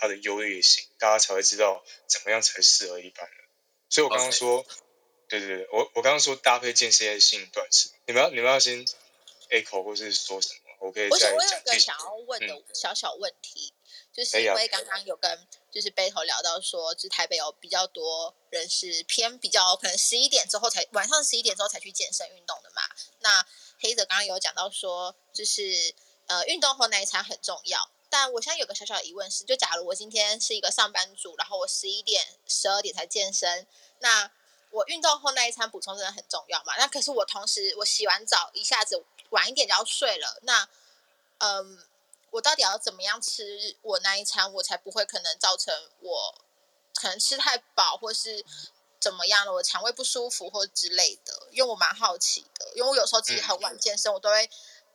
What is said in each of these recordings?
它的优劣性，大家才会知道怎么样才适合一般人。所以我刚刚说，Okay. 对对对，我我刚刚说搭配间歇性断食，你们要你们要先 echo 或是说什么？我可以再讲。我有个想要问的小小问题，嗯、就是因为刚刚有跟就是背头聊到说，就是台北有比较多人是偏比较可能十一点之后才晚上十一点之后才去健身运动的嘛。那黑泽刚刚有讲到说，就是呃运动后那一餐很重要。但我现在有个小小的疑问是，就假如我今天是一个上班族，然后我十一点、十二点才健身，那我运动后那一餐补充真的很重要嘛？那可是我同时我洗完澡一下子晚一点就要睡了，那嗯，我到底要怎么样吃我那一餐，我才不会可能造成我可能吃太饱，或是怎么样了，我肠胃不舒服或之类的？因为我蛮好奇的，因为我有时候自己很晚健身，我都会。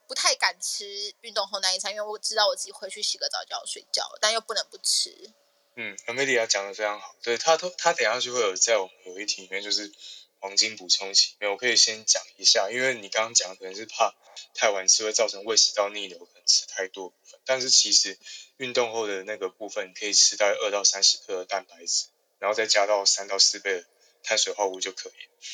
不太敢吃运动后那一餐，因为我知道我自己回去洗个澡就要睡觉，但又不能不吃。嗯，Amelia 讲的非常好，对，他都他等下就会有在我们有一题里面就是黄金补充期，没有，我可以先讲一下，因为你刚刚讲的可能是怕太晚吃会造成胃食道逆流，可能吃太多部分，但是其实运动后的那个部分可以吃大概二到三十克的蛋白质，然后再加到三到四倍的。碳水化合物就可以。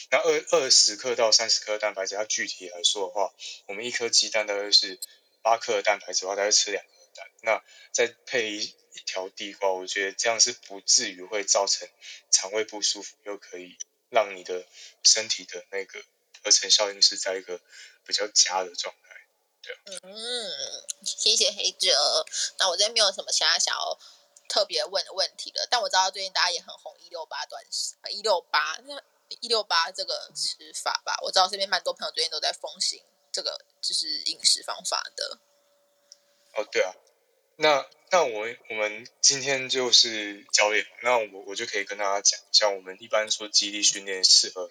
那二二十克到三十克蛋白质，它具体来说的话，我们一颗鸡蛋大概是八克蛋白质的话，大概吃两颗蛋。那再配一一条地瓜，我觉得这样是不至于会造成肠胃不舒服，又可以让你的身体的那个合成效应是在一个比较佳的状态。对。嗯，谢谢黑泽。那我这边没有什么其他想要。特别问的问题了，但我知道最近大家也很红一六八断食，一六八那一六八这个吃法吧，我知道身边蛮多朋友最近都在风行这个就是饮食方法的。哦，对啊，那那我们我们今天就是教练，那我我就可以跟大家讲，一下我们一般说肌力训练适合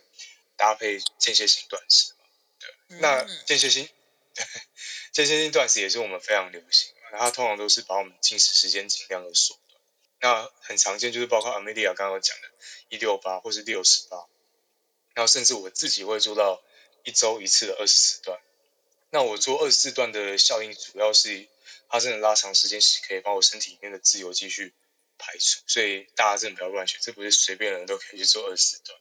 搭配间歇性断食嘛，对，嗯、那间歇性 间歇性断食也是我们非常流行，它通常都是把我们进食时间尽量的缩。那很常见，就是包括 Amelia 刚刚讲的，一六八或是六十八，然后甚至我自己会做到一周一次的二十四段。那我做二十四段的效应，主要是它真的拉长时间，是可以把我身体里面的自由基去排除。所以大家真的不要乱选，这不是随便人都可以去做二十四段。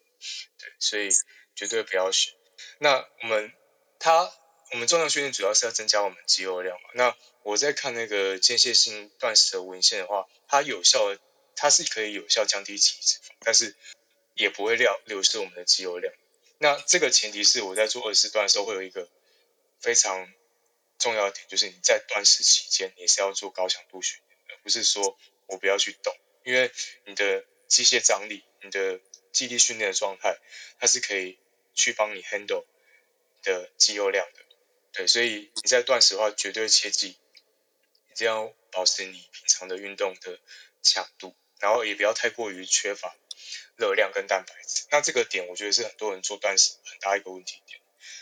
对，所以绝对不要选。那我们它我们重量训练主要是要增加我们肌肉量嘛？那我在看那个间歇性断食的文献的话，它有效，它是可以有效降低体脂肪，但是也不会流流失我们的肌肉量。那这个前提是我在做二十四段的时候会有一个非常重要的点，就是你在断食期间你是要做高强度训练，而不是说我不要去动，因为你的机械张力、你的肌力训练的状态，它是可以去帮你 handle 的肌肉量的。对，所以你在断食的话，绝对切记。一定要保持你平常的运动的强度，然后也不要太过于缺乏热量跟蛋白质。那这个点我觉得是很多人做断食很大一个问题点，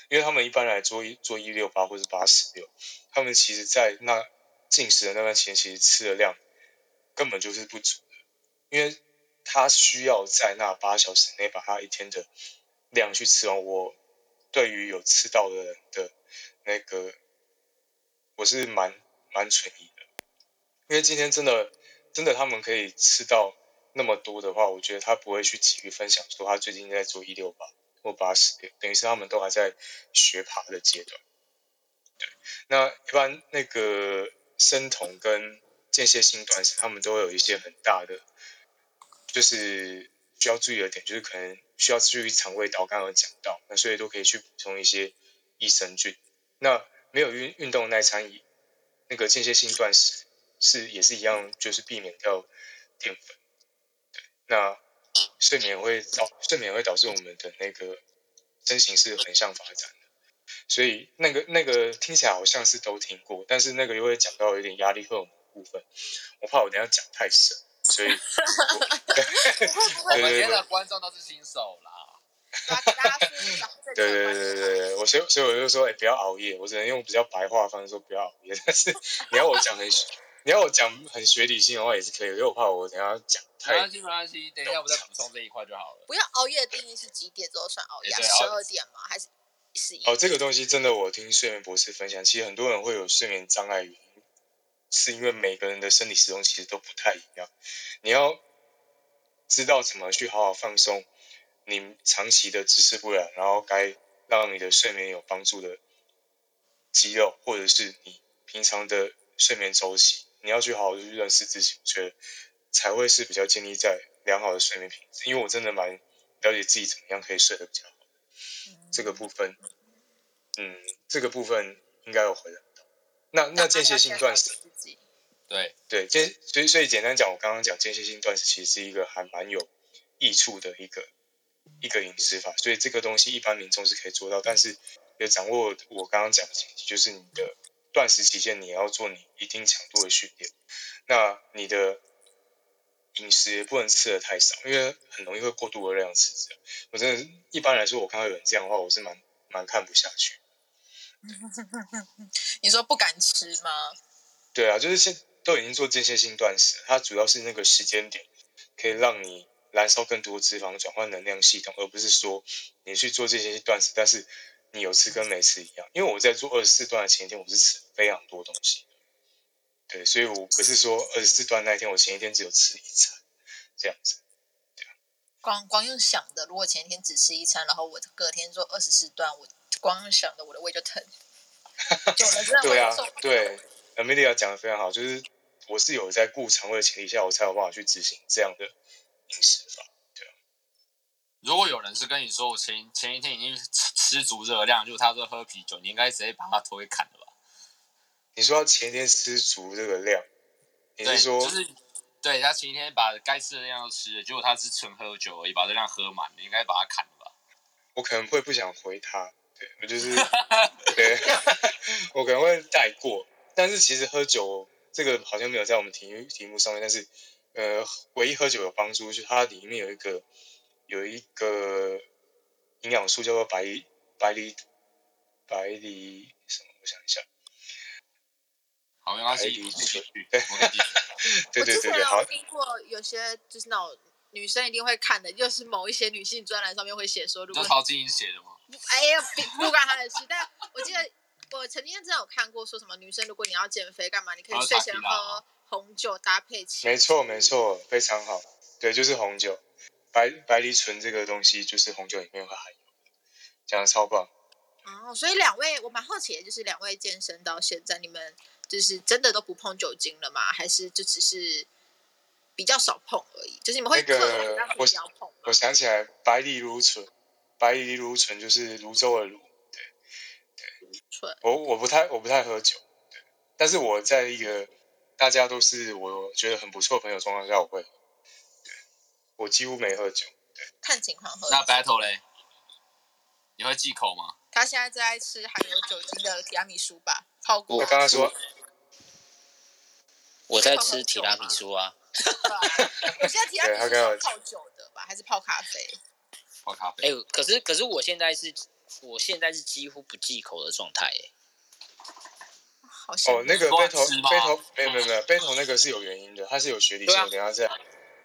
因为他们一般来做一做一六八或者八十六，他们其实在那进食的那段时间，其实吃的量根本就是不足的，因为他需要在那八小时内把他一天的量去吃完。我对于有吃到的人的那个，我是蛮。蛮存疑的，因为今天真的真的他们可以吃到那么多的话，我觉得他不会去急于分享说他最近在做一六八或八十六，等于是他们都还在学爬的阶段。对，那一般那个生酮跟间歇性断食，他们都会有一些很大的，就是需要注意的点，就是可能需要注意肠胃道，刚刚有讲到，那所以都可以去补充一些益生菌。那没有运运动耐餐饮。那个间歇性断食是也是一样，就是避免掉淀粉。对，那睡眠会导睡眠会导致我们的那个身形是横向发展的，所以那个那个听起来好像是都听过，但是那个又会讲到有点压力荷尔蒙部分，我怕我等下讲太深，所以 我们今天的观众都是新手啦。对对对对对，我所以所以我就说，哎、欸，不要熬夜。我只能用比较白话的方式说不要熬夜。但是你要我讲很，你要我讲很学理性的话也是可以，因为我怕我等下讲太。没关系没关系，等一下我再补充这一块就好了。不要熬夜的定义是几点之后算熬夜？十二点吗？还是十一？哦，这个东西真的，我听睡眠博士分享，其实很多人会有睡眠障碍原因，是因为每个人的生理时钟其实都不太一样，你要知道怎么去好好放松你长期的姿势不良，然后该让你的睡眠有帮助的肌肉，或者是你平常的睡眠周期，你要去好好的去认识自己，我觉得才会是比较建立在良好的睡眠品质。因为我真的蛮了解自己怎么样可以睡得比较好，这个部分，嗯，这个部分应该有回答。那那间歇性断食，对对，间所以所以简单讲，我刚刚讲间歇性断食其实是一个还蛮有益处的一个一个饮食法，所以这个东西一般民众是可以做到，但是要掌握我刚刚讲的前提，就是你的断食期间你要做你一定强度的训练，那你的饮食也不能吃的太少，因为很容易会过度热量赤字。我真的一般来说，我看到有人这样的话，我是蛮蛮看不下去。你说不敢吃吗？对啊，就是现都已经做间歇性断食，它主要是那个时间点可以让你燃烧更多脂肪，转换能量系统，而不是说你去做间歇性断食，但是你有吃跟没吃一样。因为我在做二十四段的前一天，我是吃非常多东西，对，所以我不是说二十四段那一天，我前一天只有吃一餐这样子。光光用想的，如果前一天只吃一餐，然后我隔天做二十四段，我。光用想的我的胃就疼，对啊，对，Amelia 讲的非常好，就是我是有在顾肠胃的前提下，我才有办法去执行这样的饮食法。对啊，如果有人是跟你说我前前一天已经吃吃足热量，就他说喝啤酒，你应该直接把他头给砍了吧？你说他前一天吃足这个量，你是说就是对他前一天把该吃的量都吃了，结果他是纯喝酒而已，把这量喝满，你应该把他砍了吧？我可能会不想回他。对，我就是，对，我可能会带过，但是其实喝酒这个好像没有在我们题题目上面，但是呃，唯一喝酒有帮助，就是它里面有一个有一个营养素叫做白白梨白梨什么？我想一下，好，没关系，白藜醇，对，对对对对，好。我听过有些就是那种女生一定会看的，就是某一些女性专栏上面会写说，如果陶晶莹写的吗？哎呀，不关她的事。但我记得我曾经真的有看过，说什么女生如果你要减肥干嘛，你可以睡前喝红酒搭配起。没错没错，非常好。对，就是红酒，白白藜醇这个东西就是红酒里面会含有的，讲的超棒。哦，所以两位我蛮好奇的，就是两位健身到现在，你们就是真的都不碰酒精了吗？还是就只是比较少碰而已？就是你们会克制，那个、不要碰我。我想起来，白藜芦醇。白藜芦醇就是泸州的芦，对对。醇我我不太我不太喝酒，对。但是我在一个大家都是我觉得很不错的朋友状况下，我会。对。我几乎没喝酒，对。看情况喝。那 battle 嘞？你会忌口吗？他现在在吃含有酒精的提拉米苏吧？泡过。我刚刚说。我在吃提拉米苏 啊。我现在提拉米苏是泡酒的吧？还是泡咖啡？泡咖啡。哎、欸，可是可是我现在是，我现在是几乎不忌口的状态，哎。好像哦，那个背头背头没有没有没有背头那个是有原因的，他是有学理性。啊、我等下再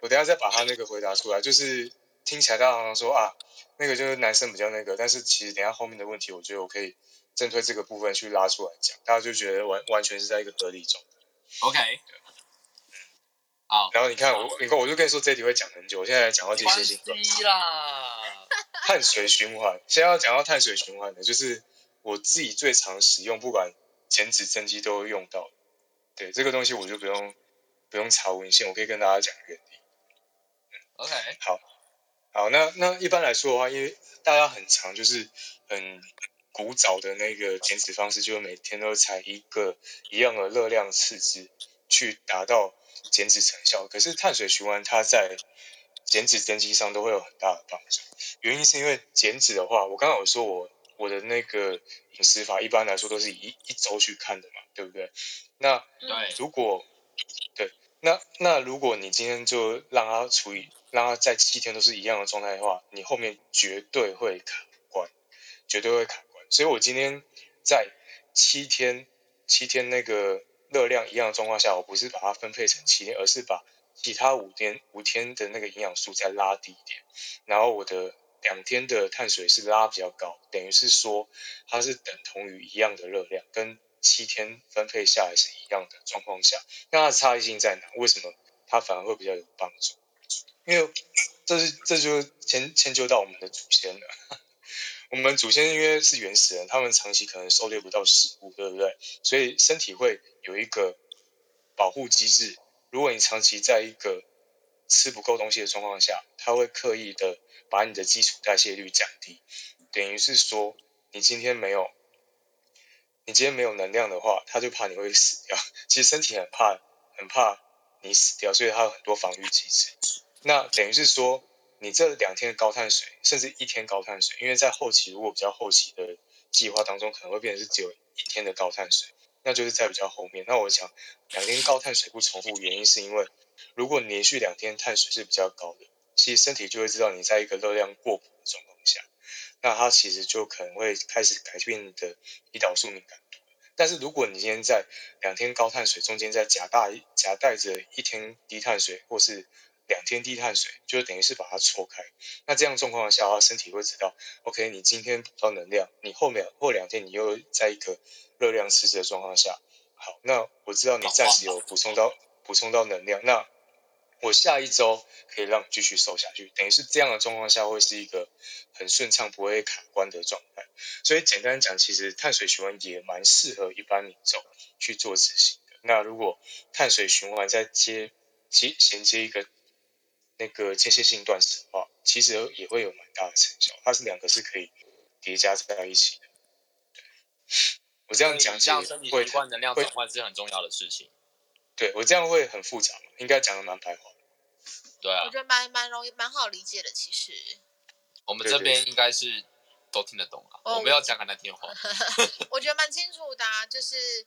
我等下再把他那个回答出来。就是听起来大家好像说啊，那个就是男生比较那个，但是其实等下后面的问题，我觉得我可以针对这个部分去拉出来讲，大家就觉得完完全是在一个合理中。OK。好，然后你看我，你看我就跟你说这题会讲很久，我现在讲到这些性断食啦。碳水循环，现在要讲到碳水循环的，就是我自己最常使用，不管减脂增肌都会用到。对这个东西，我就不用不用查文献，我可以跟大家讲原理。嗯，OK，好，好，那那一般来说的话，因为大家很常就是很古早的那个减脂方式，就是每天都采一个一样的热量赤字去达到。减脂成效，可是碳水循环它在减脂增肌上都会有很大的帮助。原因是因为减脂的话，我刚刚有说我我的那个饮食法一般来说都是以一周去看的嘛，对不对？那对，如果对，那那如果你今天就让它处于让它在七天都是一样的状态的话，你后面绝对会卡关，绝对会卡关。所以我今天在七天七天那个。热量一样的状况下，我不是把它分配成七天，而是把其他五天五天的那个营养素再拉低一点，然后我的两天的碳水是拉比较高，等于是说它是等同于一样的热量，跟七天分配下来是一样的状况下，那它的差异性在哪？为什么它反而会比较有帮助？因为这是这就迁迁就到我们的祖先了。我们祖先因为是原始人，他们长期可能狩猎不到食物，对不对？所以身体会有一个保护机制。如果你长期在一个吃不够东西的状况下，它会刻意的把你的基础代谢率降低，等于是说你今天没有。你今天没有能量的话，他就怕你会死掉。其实身体很怕，很怕你死掉，所以它有很多防御机制。那等于是说，你这两天的高碳水，甚至一天高碳水，因为在后期如果比较后期的计划当中，可能会变成是只有一天的高碳水，那就是在比较后面。那我想，两天高碳水不重复，原因是因为如果你连续两天碳水是比较高的，其实身体就会知道你在一个热量过补的状况下。那它其实就可能会开始改变你的胰岛素敏感度。但是如果你今天在两天高碳水中间再夹带夹带着一天低碳水，或是两天低碳水，就等于是把它错开。那这样状况下，身体会知道，OK，你今天补到能量，你后面或两天你又在一个热量赤字的状况下，好，那我知道你暂时有补充到补充到能量，那。我下一周可以让你继续瘦下去，等于是这样的状况下会是一个很顺畅、不会卡关的状态。所以简单讲，其实碳水循环也蛮适合一般民众去做执行的。那如果碳水循环再接接衔接一个那个间歇性断食的话，其实也会有蛮大的成效。它是两个是可以叠加在一起的。我这样讲，让身体习惯能量转换是很重要的事情。对，我这样会很复杂？应该讲的蛮白话。对啊，我觉得蛮蛮容易，蛮好理解的。其实我们这边应该是都听得懂啊。我们要讲很难听话。我觉得蛮清楚的啊，就是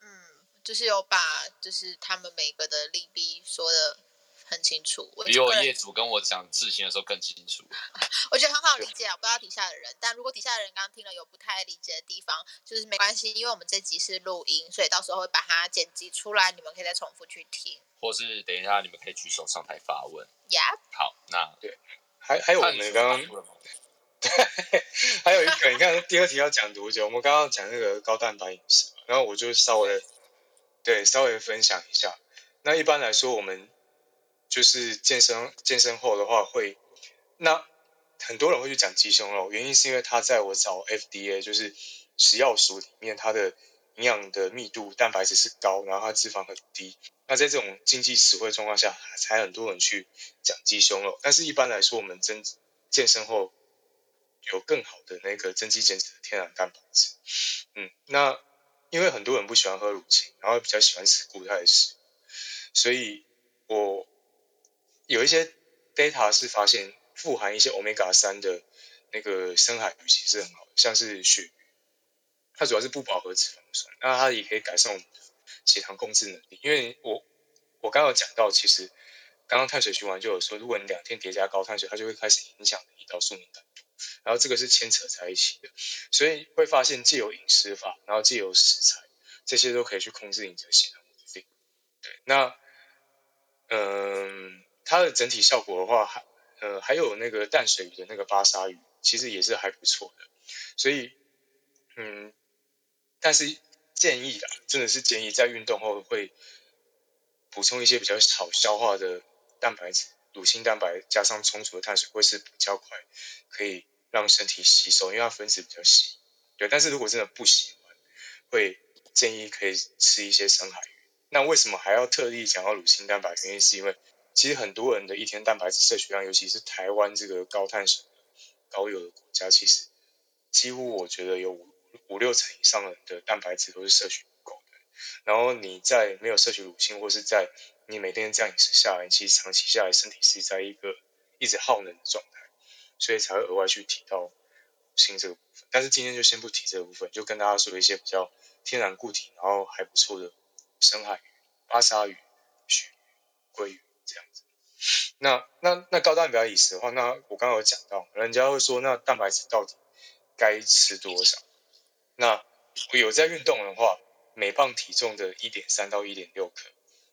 嗯，就是有把就是他们每个的利弊说的很清楚。比我业主跟我讲事情的时候更清楚。我觉得很好理解啊，不知道底下的人，但如果底下的人刚刚听了有不太理解的地方，就是没关系，因为我们这集是录音，所以到时候会把它剪辑出来，你们可以再重复去听。或是等一下，你们可以举手上台发问。Yeah. 好，那对，还还有我们刚刚，对，还有一个，你看第二题要讲多久？我们刚刚讲那个高蛋白饮食，然后我就稍微对稍微分享一下。那一般来说，我们就是健身健身后的话会，那很多人会去讲鸡胸肉，原因是因为它在我找 FDA 就是食药署里面，它的营养的密度蛋白质是高，然后它脂肪很低。那在这种经济实惠状况下，才很多人去讲鸡胸肉。但是一般来说，我们增健身后有更好的那个增肌减脂的天然蛋白质。嗯，那因为很多人不喜欢喝乳清，然后比较喜欢吃固态食，所以我有一些 data 是发现富含一些 omega 三的那个深海鱼其实很好，像是鳕鱼，它主要是不饱和脂肪酸，那它也可以改善我们的。血糖控制能力，因为我我刚刚有讲到，其实刚刚碳水循环就有说，如果你两天叠加高碳水，它就会开始影响胰岛素敏感度，然后这个是牵扯在一起的，所以会发现既有饮食法，然后既有食材，这些都可以去控制你的血糖稳定。对，那嗯，它的整体效果的话，还呃还有那个淡水鱼的那个巴沙鱼，其实也是还不错的，所以嗯，但是。建议啦，真的是建议在运动后会补充一些比较好消化的蛋白质，乳清蛋白加上充足的碳水会是比较快可以让身体吸收，因为它分子比较细。对，但是如果真的不喜欢，会建议可以吃一些深海鱼。那为什么还要特地讲到乳清蛋白？原因是因为其实很多人的一天蛋白质摄取量，尤其是台湾这个高碳水、高油的国家，其实几乎我觉得有。五五六成以上的的蛋白质都是摄取不够的，然后你在没有摄取乳清，或是在你每天这样饮食下来，其实长期下来身体是在一个一直耗能的状态，所以才会额外去提到乳清这个部分。但是今天就先不提这个部分，就跟大家说一些比较天然固体，然后还不错的深海鱼、巴沙鱼、鳕鱼、鲑鱼。那那那高蛋白饮食的话，那我刚刚有讲到，人家会说那蛋白质到底该吃多少？那有在运动的话，每磅体重的一点三到一点六克，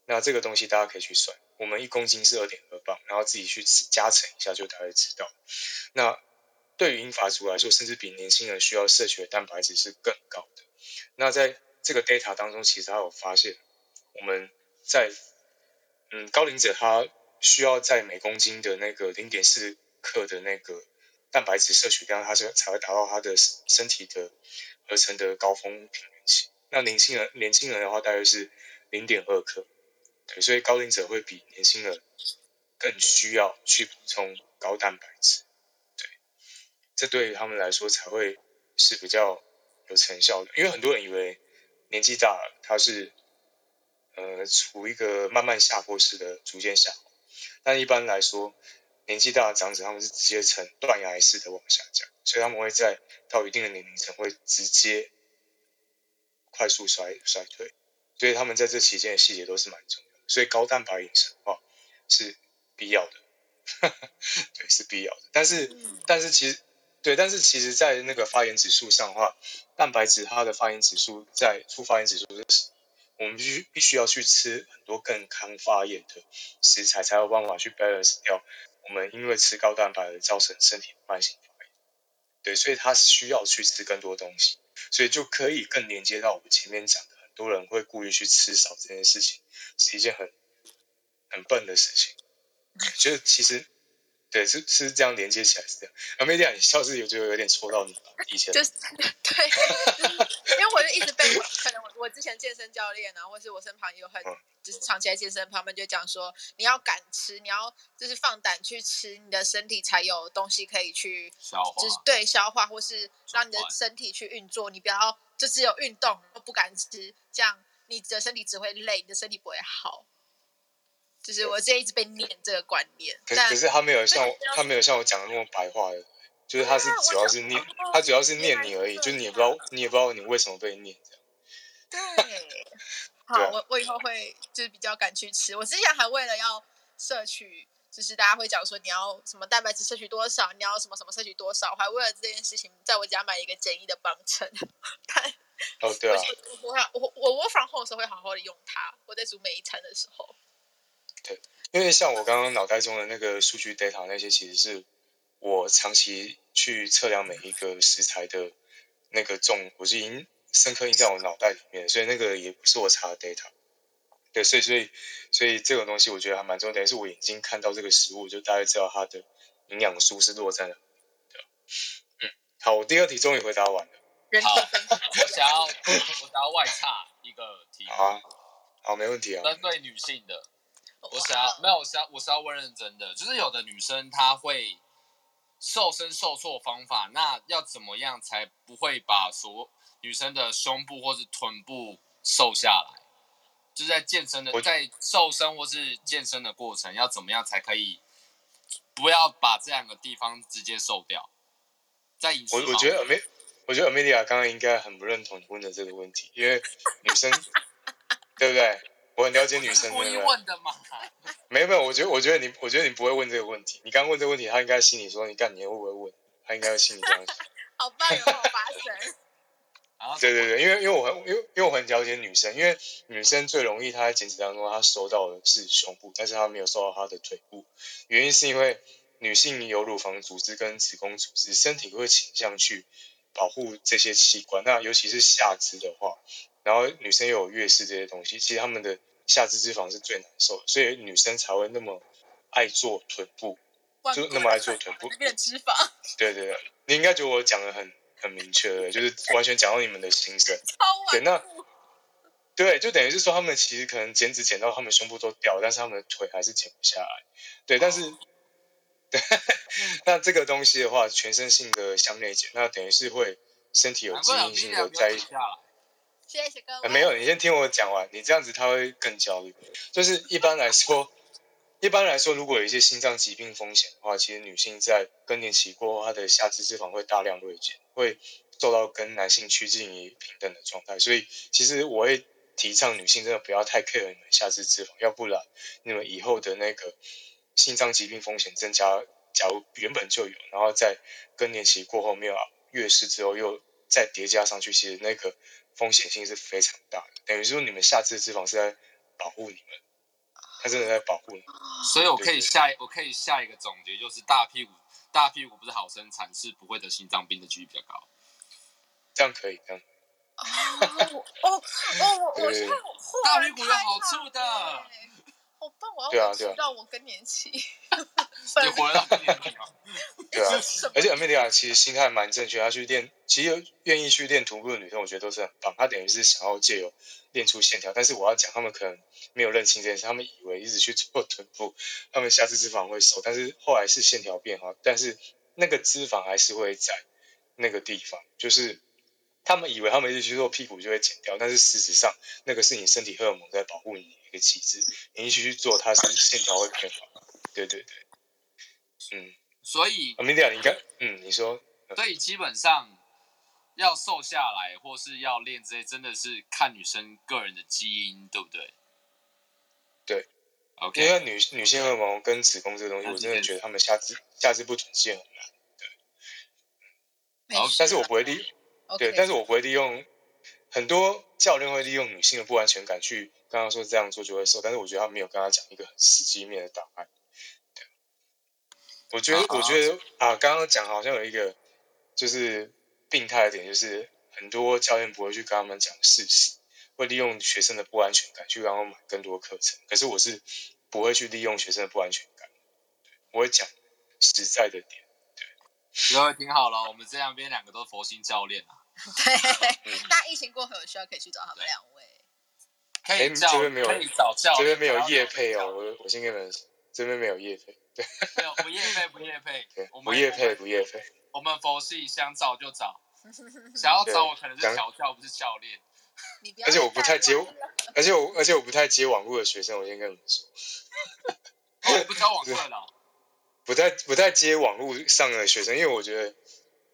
那这个东西大家可以去算，我们一公斤是二点二磅，然后自己去加乘一下就大概知道。那对于英法族来说，甚至比年轻人需要摄取的蛋白质是更高的。那在这个 data 当中，其实他有发现，我们在嗯高龄者他需要在每公斤的那个零点四克的那个蛋白质摄取量，它是才会达到他的身体的合成的高峰平原期。那年轻人年轻人的话，大约是零点二克。对，所以高龄者会比年轻人更需要去补充高蛋白质。对，这对于他们来说才会是比较有成效的。因为很多人以为年纪大了，他是呃处于一个慢慢下坡式的逐渐下滑，但一般来说，年纪大的长者他们是直接呈断崖式的往下降，所以他们会在到一定的年龄层会直接快速衰衰退，所以他们在这期间的细节都是蛮重要。所以高蛋白饮食的话是必要的，对，是必要的。但是，但是其实，对，但是其实，在那个发炎指数上的话，蛋白质它的发炎指数在初发炎指数是，我们必须必须要去吃很多更抗发炎的食材，才有办法去 balance 掉我们因为吃高蛋白而造成身体慢性发炎。对，所以它需要去吃更多东西，所以就可以更连接到我们前面讲的。很多人会故意去吃少这件事情，是一件很很笨的事情。就是其实，对，是是这样连接起来是这样。阿美蒂亚，你笑是有就有点戳到你了以前就是 对，因为我就一直被可能我我之前健身教练啊，或是我身旁有很、嗯、就是长期在健身，旁边就讲说，你要敢吃，你要就是放胆去吃，你的身体才有东西可以去消化，就是对消化，或是让你的身体去运作，你不要。就只有运动都不敢吃，这样你的身体只会累，你的身体不会好。就是我之前一直被念这个观念，可可是他没有像他没有像我讲的那么白话的，就是他是主要是念，他主要是念你而已，就是你也不知道你也不知道你为什么被念这样。对，好，我我以后会就是比较敢去吃。我之前还为了要摄取。就是大家会讲说你要什么蛋白质摄取多少，你要什么什么摄取多少，我还为了这件事情在我家买一个简易的磅秤。但哦，对啊，我我我我我放后的时候会好好的用它，我在煮每一餐的时候。对，因为像我刚刚脑袋中的那个数据 data 那些，其实是我长期去测量每一个食材的那个重，我是已经深刻印在我脑袋里面，所以那个也不是我查的 data。对，所以所以所以这种东西我觉得还蛮重要的，等于是我眼睛看到这个食物，就大概知道它的营养素是落在哪里。嗯，好，我第二题终于回答完了。好，我想要我想要外差一个题目。好啊，好，没问题啊。针对女性的，我想要没有，我是要我是要问认真的，就是有的女生她会瘦身瘦错方法，那要怎么样才不会把所女生的胸部或是臀部瘦下来？就是在健身的，在瘦身或是健身的过程，要怎么样才可以不要把这两个地方直接瘦掉？在饮食，我我觉得阿美，我觉得阿美利亚刚刚应该很不认同你问的这个问题，因为女生 对不对？我很了解女生，故意问的嘛？没有没有，我觉得我觉得你我觉得你不会问这个问题。你刚刚问这个问题，他应该心里说你干，你会不会问？他应该会心里这样想。好棒哦，好发神。对对对，因为因为我很因为因为我很了解女生，因为女生最容易她在减脂当中，她收到的是胸部，但是她没有收到她的腿部。原因是因为女性有乳房组织跟子宫组织，身体会倾向去保护这些器官。那尤其是下肢的话，然后女生又有月事这些东西，其实她们的下肢脂肪是最难受的，所以女生才会那么爱做臀部，就那么爱做臀部。脂肪。对对对，你应该觉得我讲的很。很明确的，就是完全讲到你们的心声。对，那对，就等于是说，他们其实可能减脂减到他们胸部都掉，但是他们的腿还是减不下来。对，但是，对，那这个东西的话，全身性的向内减，那等于是会身体有基因性的在。谢谢各位。没有，你先听我讲完，你这样子他会更焦虑。就是一般来说。一般来说，如果有一些心脏疾病风险的话，其实女性在更年期过后，她的下肢脂肪会大量锐减，会做到跟男性趋近于平等的状态。所以，其实我会提倡女性真的不要太 care 你们下肢脂肪，要不然你们以后的那个心脏疾病风险增加。假如原本就有，然后在更年期过后没有月事之后又再叠加上去，其实那个风险性是非常大的。等于说，你们下肢脂肪是在保护你们。它真的在保护你，所以我可以下我可以下一个总结，就是大屁股大屁股不是好生产，是不会得心脏病的几率比较高。这样可以，这样哦哦哦！我现在 大屁股有好处的，好棒！我要回到我更年期，你回到更年期 啊？对啊，而且 Amelia 其实心态蛮正确，她去练，其实愿意去练徒步的女生，我觉得都是很棒。她等于是想要借由练出线条，但是我要讲，他们可能没有认清这件事，他们以为一直去做臀部，他们下肢脂肪会瘦，但是后来是线条变好，但是那个脂肪还是会在那个地方，就是。他们以为他们一直去做屁股就会减掉，但是事实上，那个是你身体荷尔蒙在保护你的一个机制。你一直去做，它是线条会变好。对对对，嗯，所以阿米莉亚，你看，嗯，你说，所以基本上要瘦下来或是要练这些，真的是看女生个人的基因，对不对？对，OK。因为女女性荷尔蒙跟子宫这个东西，我真的觉得他们下肢下肢不准线很难。对，好，但是我不会利。Okay. 对，但是我不会利用很多教练会利用女性的不安全感去刚刚说这样做就会瘦，但是我觉得他没有跟他讲一个很实际面的答案。对，我觉得，uh. 我觉得啊，刚刚讲好像有一个就是病态的点，就是很多教练不会去跟他们讲事实，会利用学生的不安全感去让他们买更多课程。可是我是不会去利用学生的不安全感，我会讲实在的点。各位听好了，我们这两边两个都是佛心教练啊。对，那疫情过后有需要可以去找他们两位。可以这边没有，可以找教练。这边没有业配哦，我我先跟你们说，这边没有业配。对，没有不夜配不业配，不夜配不夜配。我们佛系想找就找，想要找我可能是小教，不是教练。而且我不太接，而且我而且我不太接网络的学生，我先跟你们说。我不教网络的。不太不太接网络上的学生，因为我觉得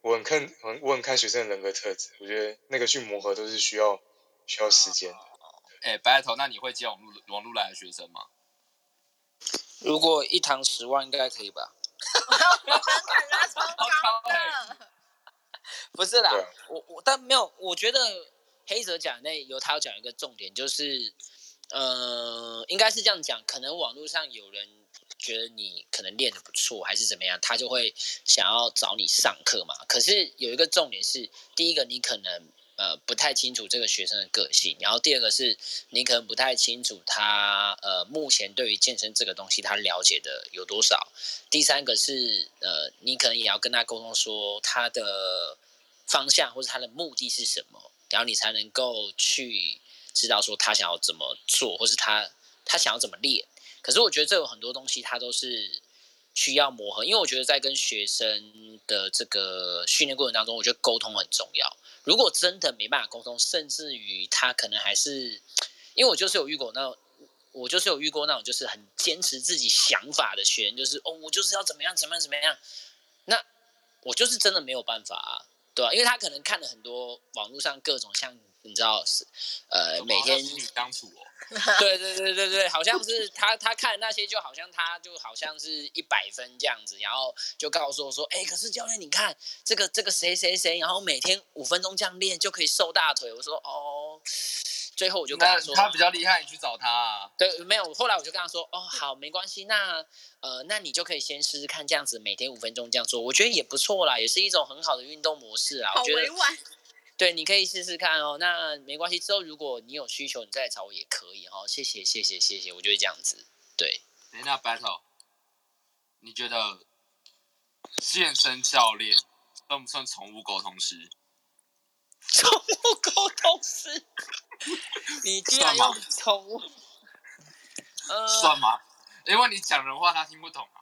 我很看很我很看学生的人格特质，我觉得那个去磨合都是需要需要时间。哎、欸，白头，那你会接网络网络来的学生吗？如果一堂十万，应该可以吧？不是啦，我我但没有，我觉得黑泽讲那有他要讲一个重点，就是呃，应该是这样讲，可能网络上有人。觉得你可能练的不错，还是怎么样，他就会想要找你上课嘛。可是有一个重点是，第一个你可能呃不太清楚这个学生的个性，然后第二个是你可能不太清楚他呃目前对于健身这个东西他了解的有多少。第三个是呃你可能也要跟他沟通说他的方向或者他的目的是什么，然后你才能够去知道说他想要怎么做，或是他他想要怎么练。可是我觉得这有很多东西，他都是需要磨合。因为我觉得在跟学生的这个训练过程当中，我觉得沟通很重要。如果真的没办法沟通，甚至于他可能还是，因为我就是有遇过那种，我就是有遇过那种就是很坚持自己想法的学员，就是哦，我就是要怎么样怎么样怎么样，那我就是真的没有办法啊，对吧？因为他可能看了很多网络上各种像你知道是呃每天相处哦。对对对对对，好像是他他看那些，就好像他就好像是一百分这样子，然后就告诉我说，哎，可是教练你看这个这个谁谁谁，然后每天五分钟这样练就可以瘦大腿。我说哦，最后我就跟他说，他比较厉害，你去找他啊。对，没有，后来我就跟他说，哦，好，没关系，那呃，那你就可以先试试看这样子，每天五分钟这样做，我觉得也不错啦，也是一种很好的运动模式啊。好委婉。对，你可以试试看哦。那没关系，之后如果你有需求，你再来找我也可以哦。谢谢，谢谢，谢谢。我就会这样子，对。哎，那 Battle，你觉得健身教练算不算宠物沟通师？宠物沟通师？你居然用宠物？呃，算吗？因为你讲人话他听不懂啊。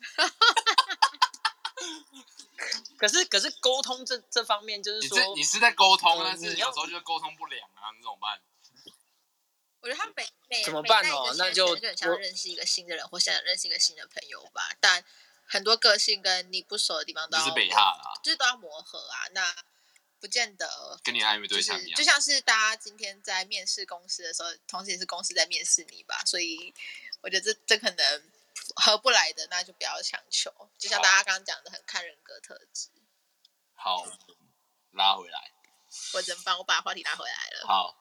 可是，可是沟通这这方面，就是说，你是在沟通，但是有时候就沟通不良啊，你怎么办？我觉得他每每怎么办哦？那就就很像认识一个新的人，或想认识一个新的朋友吧。但很多个性跟你不熟的地方都要，就是北哈啦，就是都要磨合啊。那不见得跟你暧昧对象一样，就像是大家今天在面试公司的时候，同时也是公司在面试你吧。所以我觉得这这可能。合不来的那就不要强求，就像大家刚刚讲的，很看人格特质。好，拉回来。我真棒，我把话题拉回来了。好，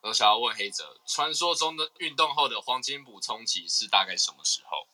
我想要问黑泽，传说中的运动后的黄金补充期是大概什么时候？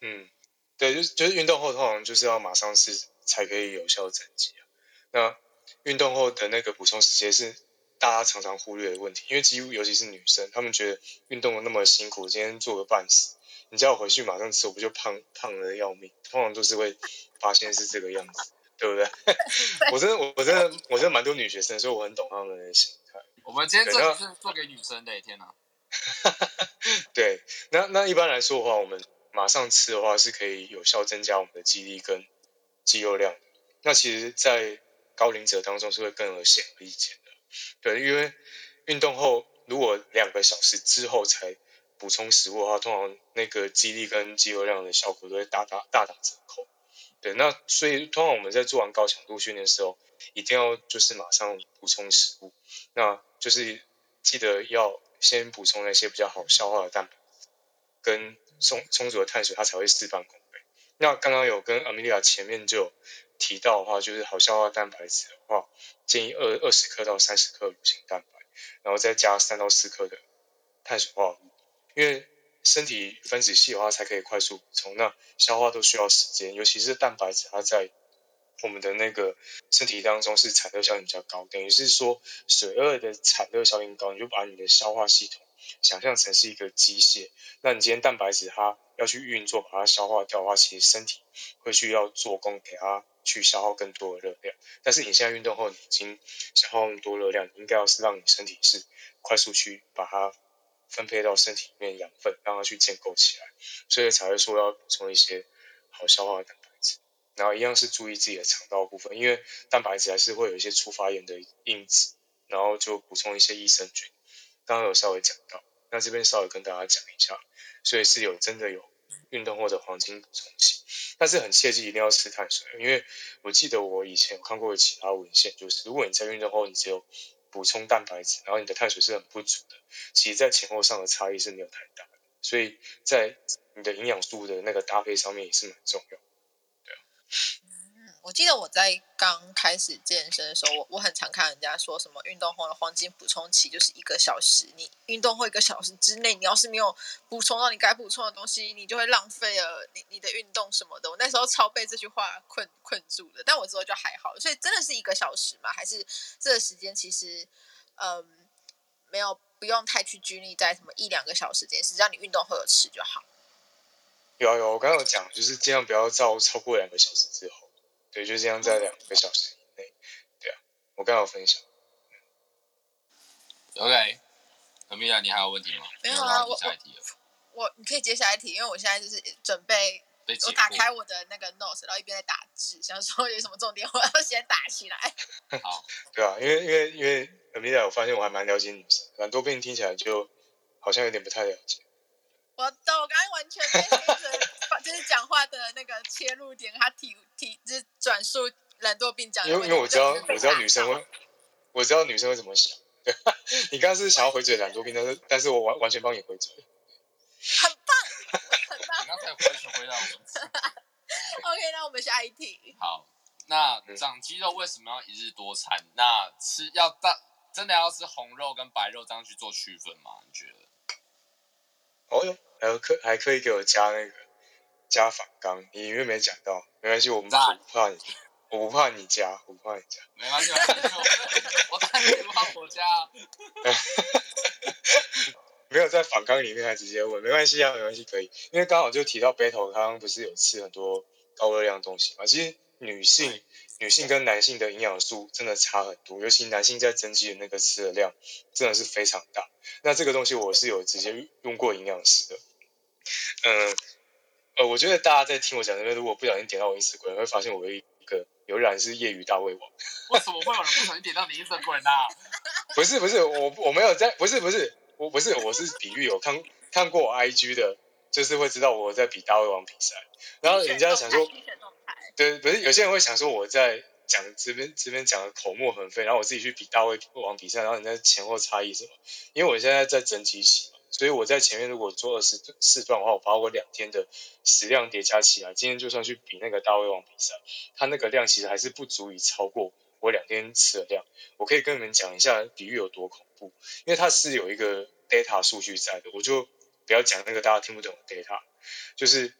嗯，对，就是就是运动后通常就是要马上是才可以有效增肌啊。那运动后的那个补充时间是大家常常忽略的问题，因为几乎尤其是女生，她们觉得运动那么辛苦，今天做个半死，你叫我回去马上吃，我不就胖胖的要命？通常都是会发现是这个样子，对不对？我真的，我真的，我真的蛮多女学生，所以我很懂她们的心态。我们今天这里是做给女生的，天哪！对，那那一般来说的话，我们马上吃的话是可以有效增加我们的肌力跟肌肉量。那其实，在高龄者当中是会更有显而易见的。对，因为运动后如果两个小时之后才补充食物的话，通常那个肌力跟肌肉量的效果都会大大大打折扣。对，那所以通常我们在做完高强度训练的时候，一定要就是马上补充食物，那就是记得要。先补充那些比较好消化的蛋白，跟充充足的碳水，它才会事半功倍。那刚刚有跟 Amelia 前面就有提到的话，就是好消化蛋白质的话，建议二二十克到三十克乳清蛋白，然后再加三到四克的碳水化合物，因为身体分子细的话才可以快速补充，那消化都需要时间，尤其是蛋白质，它在我们的那个身体当中是产热效应比较高，等于是说水二的产热效应高，你就把你的消化系统想象成是一个机械。那你今天蛋白质它要去运作，把它消化掉的话，其实身体会需要做工给它去消耗更多的热量。但是你现在运动后，你已经消耗那么多热量，应该要是让你身体是快速去把它分配到身体里面养分，让它去建构起来，所以才会说要补充一些好消化的蛋白质。然后一样是注意自己的肠道部分，因为蛋白质还是会有一些促发炎的因子，然后就补充一些益生菌。刚刚有稍微讲到，那这边稍微跟大家讲一下，所以是有真的有运动后的黄金补充期，但是很切记一定要吃碳水，因为我记得我以前有看过其他文献，就是如果你在运动后你只有补充蛋白质，然后你的碳水是很不足的，其实在前后上的差异是没有太大的，所以在你的营养素的那个搭配上面也是蛮重要。对啊记得我在刚开始健身的时候，我我很常看人家说什么运动后的黄金补充期就是一个小时，你运动后一个小时之内，你要是没有补充到你该补充的东西，你就会浪费了你你的运动什么的。我那时候超被这句话困困住的，但我之后就还好。所以真的是一个小时吗？还是这个时间其实嗯没有不用太去拘泥在什么一两个小时这件事，只要你运动后有吃就好。有有，我刚刚有讲，就是尽量不要照超过两个小时之后，对，就这样在两个小时以内，对啊，我刚好分享。OK，Amelia，你还有问题吗？没有啊，我我你可以接下一题，因为我现在就是准备，我打开我的那个 notes，然后一边在打字，想说有什么重点，我要先打起来。好，对啊，因为因为因为 Amelia，我发现我还蛮了解女生，懒惰病听起来就好像有点不太了解。我懂，我刚刚完全被黑着，就是讲话的那个切入点，他提提就是转述懒惰病讲。因为因为我知道我知道女生会，我知道女生会怎么想。对，你刚刚是想要回嘴懒惰病，但是但是我完完全帮你回嘴。很棒，很棒。你刚才完全回答我们。OK，那我们下一题。好，那长肌肉为什么要一日多餐？那吃要大真的要吃红肉跟白肉这样去做区分吗？你觉得？哦哟，还可还可以给我加那个加反刚，你因为没讲到，没关系，我们不怕你，我不怕你加，我不怕你加，没关系，我当然不怕我加，没有在反纲里面还直接问，没关系啊，没关系，可以，因为刚好就提到 Battle，刚刚不是有吃很多高热量的东西嘛，其实女性女性跟男性的营养素真的差很多，尤其男性在增肌的那个吃的量真的是非常大。那这个东西我是有直接用过营养师的，嗯，呃，我觉得大家在听我讲这边，如果不小心点到我 Instagram，会发现我有一个有染是业余大胃王。为什么会有人不小心点到你 Instagram 呢？不是不是，我我没有在，不是不是，我不是，我是比喻，有看看过我 IG 的，就是会知道我在比大胃王比赛，然后人家想说，对，不是有些人会想说我在。讲这边这边讲的口沫横飞，然后我自己去比大胃王比赛，然后人家前后差异什么？因为我现在在增肌期嘛，所以我在前面如果做二十四段的话，我把我两天的食量叠加起来，今天就算去比那个大胃王比赛，它那个量其实还是不足以超过我两天吃的量。我可以跟你们讲一下比喻有多恐怖，因为它是有一个 data 数据在的，我就不要讲那个大家听不懂的 data，就是。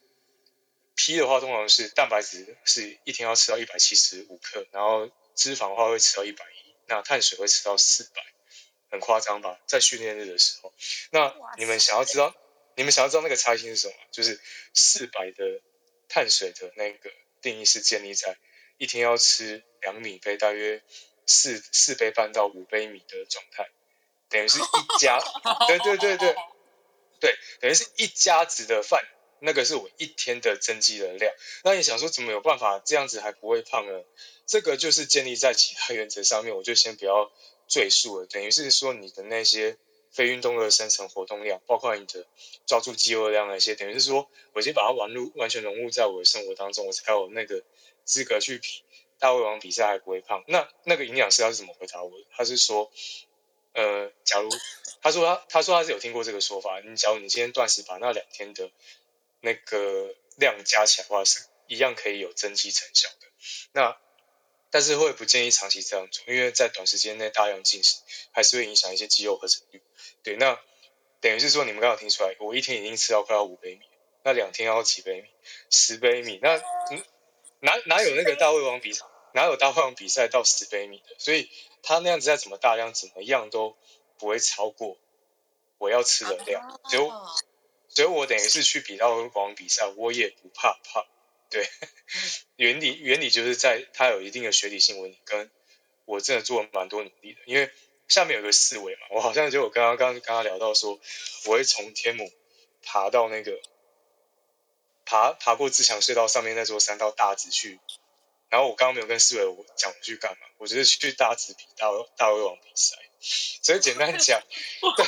P 的话，通常是蛋白质是一天要吃到一百七十五克，然后脂肪的话会吃到一百一，那碳水会吃到四百，很夸张吧？在训练日的时候，那你们想要知道，你们想要知道那个差异性是什么？就是四百的碳水的那个定义是建立在一天要吃两米杯，大约四四杯半到五杯米的状态，等于是一家，对对对对，对，等于是一家子的饭。那个是我一天的增肌的量，那你想说怎么有办法这样子还不会胖呢？这个就是建立在其他原则上面，我就先不要赘述了。等于是说你的那些非运动的生成活动量，包括你的抓住肌肉量那些，等于是说我已经把它完入完全融入在我的生活当中，我才有那个资格去比大胃王比赛还不会胖。那那个营养师他是怎么回答我的？他是说，呃，假如他说他他说他是有听过这个说法，你假如你今天断食把那两天的那个量加起来的话，是一样可以有增肌成效的。那但是会不建议长期这样做，因为在短时间内大量进食，还是会影响一些肌肉合成率。对，那等于是说你们刚刚听出来，我一天已经吃到快要五杯米，那两天要几杯米？十杯米？那哪哪有那个大胃王比赛？哪有大胃王比赛到十杯米的？所以他那样子再怎么大量，怎么样都不会超过我要吃的量。所以所以我等于是去比大胃王比赛，我也不怕胖，对，原理原理就是在它有一定的学理性问题，跟我真的做了蛮多努力的，因为下面有个四维嘛，我好像就我刚刚刚刚刚聊到说，我会从天母爬到那个爬爬过自强隧道上面那座山到大直去，然后我刚刚没有跟四维我讲我去干嘛，我就是去大直比大大胃王比赛。所以简单讲，对，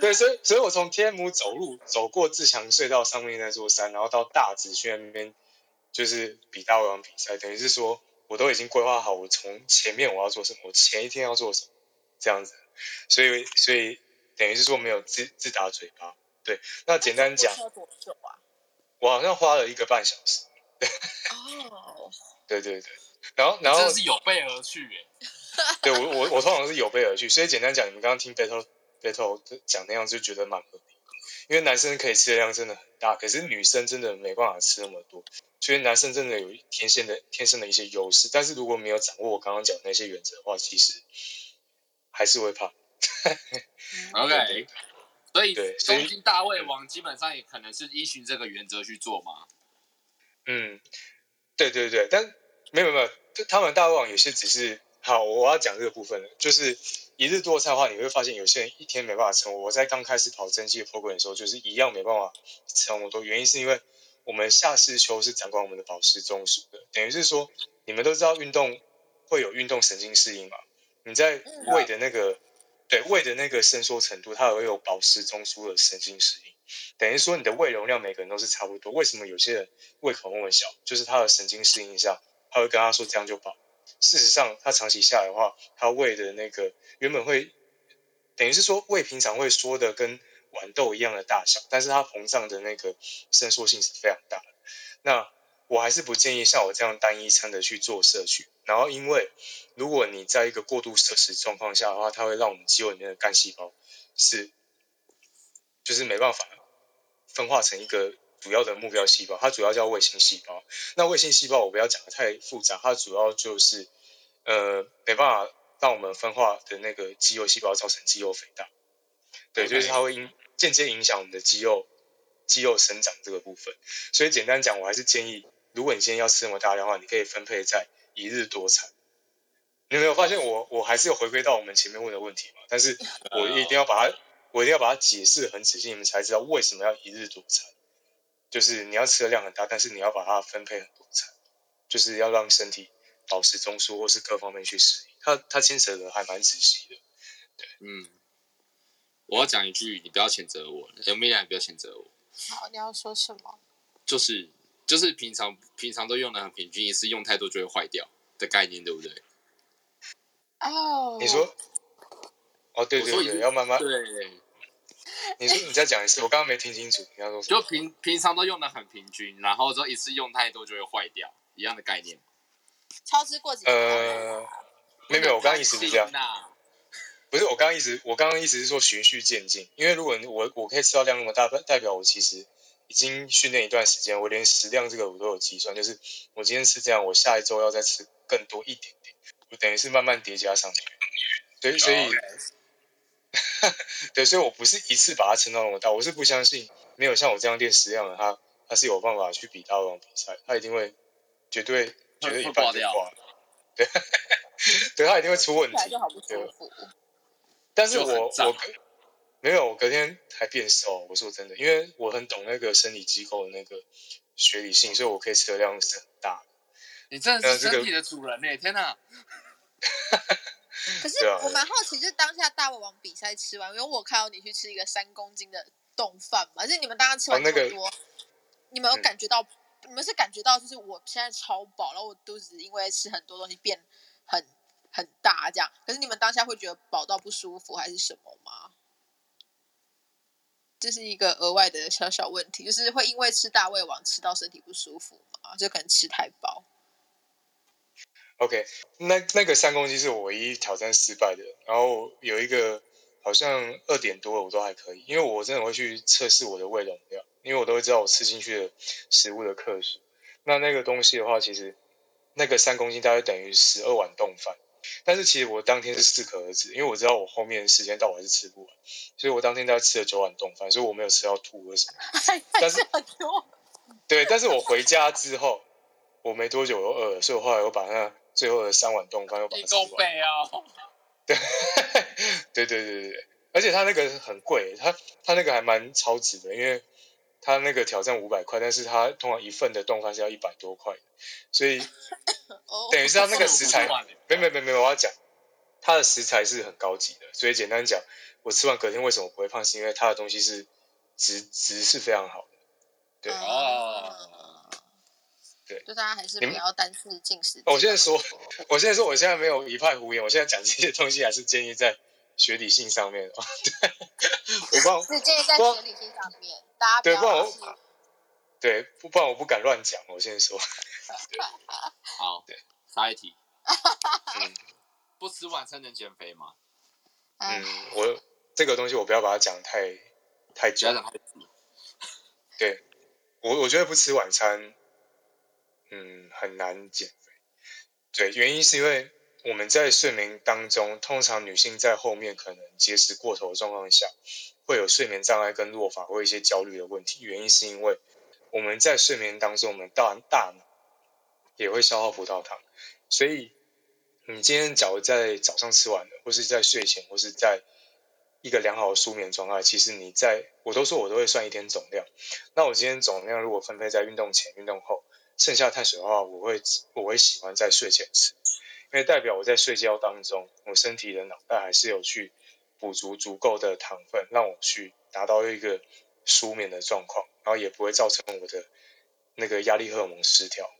对，所以所以我从天母走路走过自强隧道上面那座山，然后到大直去那边，就是比大胃王比赛，等于是说我都已经规划好，我从前面我要做什么，我前一天要做什么，这样子，所以所以等于是说没有自自打嘴巴，对，那简单讲，我好像花了一个半小时，哦，对对对，然后然后是有备而去耶。对我我我通常是有备而去，所以简单讲，你们刚刚听 Battle Battle 讲那样就觉得蛮合理，因为男生可以吃的量真的很大，可是女生真的没办法吃那么多，所以男生真的有天生的天生的一些优势，但是如果没有掌握我刚刚讲的那些原则的话，其实还是会胖。OK，所以东京大胃王基本上也可能是依循这个原则去做嘛？嗯，对对对，但没有没有，就他们大胃王有些只是。好，我要讲这个部分了，就是一日多菜的话，你会发现有些人一天没办法撑。我在刚开始跑增肌的 program 的时候，就是一样没办法撑那么多。原因是因为我们下视丘是掌管我们的饱食中枢的，等于是说，你们都知道运动会有运动神经适应嘛？你在胃的那个对胃的那个伸缩程度，它也会有饱食中枢的神经适应。等于说，你的胃容量每个人都是差不多。为什么有些人胃口那么小？就是他的神经适应下，他会跟他说这样就饱。事实上，它长期下来的话，它胃的那个原本会等于是说胃平常会缩的跟豌豆一样的大小，但是它膨胀的那个伸缩性是非常大的。那我还是不建议像我这样单一餐的去做摄取。然后，因为如果你在一个过度摄食状况下的话，它会让我们肌肉里面的干细胞是就是没办法分化成一个。主要的目标细胞，它主要叫卫星细胞。那卫星细胞我不要讲的太复杂，它主要就是呃没办法让我们分化的那个肌肉细胞造成肌肉肥大。对，就是它会影间接影响我们的肌肉肌肉生长这个部分。所以简单讲，我还是建议，如果你今天要吃那么大量的话，你可以分配在一日多餐。你有没有发现我我还是有回归到我们前面问的问题嘛？但是我一定要把它我一定要把它解释很仔细，你们才知道为什么要一日多餐。就是你要吃的量很大，但是你要把它分配很多餐，就是要让身体保持中枢或是各方面去适应。它它牵扯的还蛮仔细的。对，嗯，我要讲一句，你不要谴责我，Amelia 也不要谴责我。好，你要说什么？就是就是平常平常都用的很平均，一次用太多就会坏掉的概念，对不对？哦，你说，哦，对对对，要慢慢对。你说你再讲一次，我刚刚没听清楚。你要说就平平常都用的很平均，然后之后一次用太多就会坏掉，一样的概念。超支过几呃，没有没有，我刚刚意思是这样。不是我刚刚意思，我刚刚意思是说循序渐进。因为如果我我可以吃到量那么大，代表我其实已经训练一段时间，我连食量这个我都有计算，就是我今天吃这样，我下一周要再吃更多一点点。我等于是慢慢叠加上去，所以所以，对，所以我不是一次把它撑到那么大，我是不相信没有像我这样练食量的他，他是有办法去比大胃王比赛，他一定会绝对绝对一半就挂了，对，对他一定会出问题，对，但是我我没有，我隔天还变瘦，我说真的，因为我很懂那个生理机构的那个学理性，所以我可以吃的量是很大的。你真的是身体的主人呢、欸！天哪！可是我蛮好奇，就是当下大胃王比赛吃完，因为我看到你去吃一个三公斤的冻饭嘛，而且你们当时吃完这么多，你们有感觉到？嗯、你们是感觉到就是我现在超饱，然后我肚子因为吃很多东西变很很大这样。可是你们当下会觉得饱到不舒服还是什么吗？这是一个额外的小小问题，就是会因为吃大胃王吃到身体不舒服吗？就可能吃太饱。OK，那那个三公斤是我唯一挑战失败的，然后有一个好像二点多我都还可以，因为我真的会去测试我的胃容量，因为我都会知道我吃进去的食物的克数。那那个东西的话，其实那个三公斤大概等于十二碗冻饭，但是其实我当天是适可而止，因为我知道我后面时间到我还是吃不完，所以我当天大概吃了九碗冻饭，所以我没有吃到吐或什么。但是对，但是我回家之后，我没多久我又饿了，所以我后来我把那。最后的三碗冻饭又把它吃完。够背哦！对，对对对对，而且他那个很贵，他他那个还蛮超值的，因为他那个挑战五百块，但是他通常一份的冻饭是要一百多块，所以 等于是他那个食材，没没没没，我要讲，他的食材是很高级的，所以简单讲，我吃完隔天为什么不会胖，是因为他的东西是值值是非常好的，对哦。对，就大家还是不要单次进食。我现在说，我现在说，我现在没有一派胡言。我现在讲这些东西，还是建议在学理性上面。对，我不是建议在学理性上面，大家不要对，不然我对，不然我不敢乱讲。我先说。好，对，下一题。嗯，不吃晚餐能减肥吗？嗯，我这个东西我不要把它讲太太久。对，我我觉得不吃晚餐。嗯，很难减肥。对，原因是因为我们在睡眠当中，通常女性在后面可能节食过头的状况下，会有睡眠障碍跟落发或一些焦虑的问题。原因是因为我们在睡眠当中，我们大大脑也会消耗葡萄糖，所以你今天假如在早上吃完了，或是在睡前，或是在一个良好的睡眠状态，其实你在我都说我都会算一天总量。那我今天总量如果分配在运动前、运动后。剩下碳水的话，我会我会喜欢在睡前吃，因为代表我在睡觉当中，我身体的脑袋还是有去补足足够的糖分，让我去达到一个舒眠的状况，然后也不会造成我的那个压力荷尔蒙失调，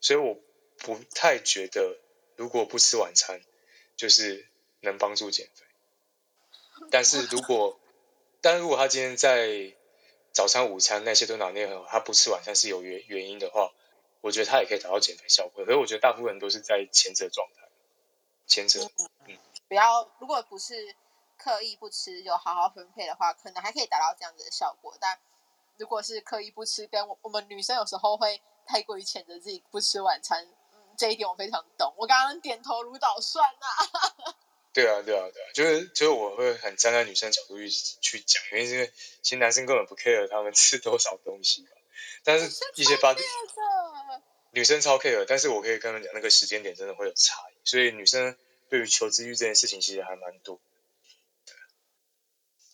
所以我不太觉得如果不吃晚餐就是能帮助减肥，但是如果但如果他今天在早餐、午餐那些都拿捏很好，他不吃晚餐是有原原因的话。我觉得他也可以达到减肥效果，可是我觉得大部分人都是在前者状态，前者，嗯，不要，如果不是刻意不吃，有好好分配的话，可能还可以达到这样子的效果。但如果是刻意不吃，跟我我们女生有时候会太过于谴责自己不吃晚餐，嗯，这一点我非常懂。我刚刚点头如捣蒜呐。对啊，对啊，对啊，就是就是我会很站在女生角度去去讲，原因为因为其实男生根本不 care 他们吃多少东西。但是一些八女生超 care，但是我可以跟他们讲，那个时间点真的会有差异，所以女生对于求知欲这件事情其实还蛮多。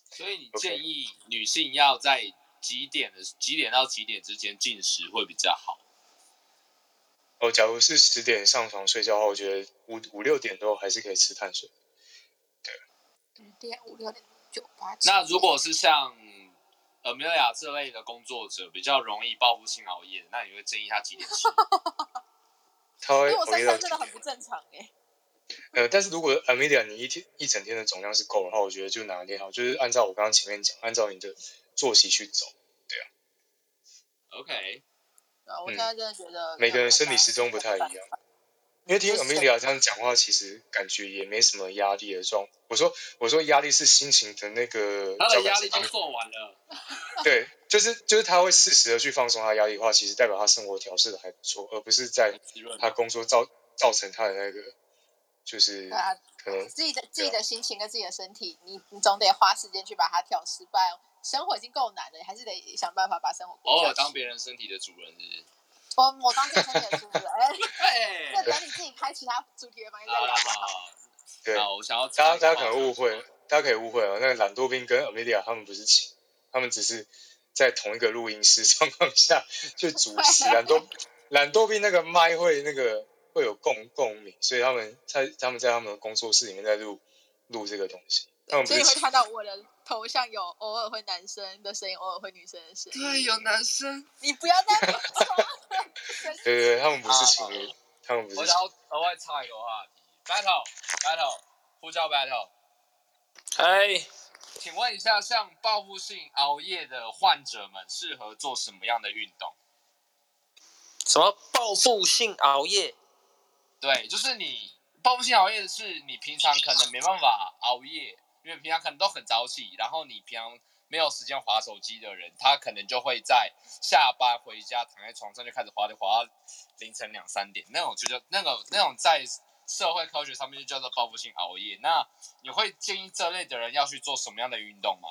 所以你建议女性要在几点的几点到几点之间进食会比较好？哦，假如是十点上床睡觉的话，我觉得五五六点都还是可以吃碳水。对，五点五六点九八。那如果是像。Amelia 这类的工作者比较容易报复性熬夜，那你会建议他几点吃？他会，因为我身材真的很不正常哎。呃，但是如果 Amelia 你一天一整天的总量是够的话，我觉得就拿捏好，就是按照我刚刚前面讲，按照你的作息去走，对啊。OK。啊，我现在真的觉得、嗯、每个人生理时钟不太一样。因为听 Amelia 这样讲话，其实感觉也没什么压力的状。我说，我说压力是心情的那个。他的压力都做完了。对，就是就是他会适时的去放松他的压力的话，其实代表他生活调试的还不错，而不是在他工作造造成他的那个就是可能自己的自己的心情跟自己的身体，你你总得花时间去把它调适。不然生活已经够难了，你还是得想办法把生活过。偶尔当别人身体的主人是是？我我当别人身体的主人，哎，那等你自己开其他主题的房间再聊。对，我想要大家大家可能误会，大家可以误会哦。那个懒惰兵跟 Amelia 他们不是亲，他们只是在同一个录音室状况下去主持。懒惰懒惰兵那个麦会那个会有共共鸣，所以他们在他们在他们的工作室里面在录录这个东西。他们所以会看到我的头像有偶尔会男生的声音，偶尔会女生的声音。对，有男生。你不要再说。对对对，他们不是情侣，他们不是。我想额外插一个话题。Battle Battle 呼叫 Battle，哎，请问一下，像报复性熬夜的患者们适合做什么样的运动？什么报复性熬夜？对，就是你报复性熬夜的是你平常可能没办法熬夜，因为平常可能都很早起，然后你平常没有时间划手机的人，他可能就会在下班回家躺在床上就开始划，就划到凌晨两三点，那种就叫那个那种在。社会科学上面就叫做报复性熬夜。那你会建议这类的人要去做什么样的运动吗？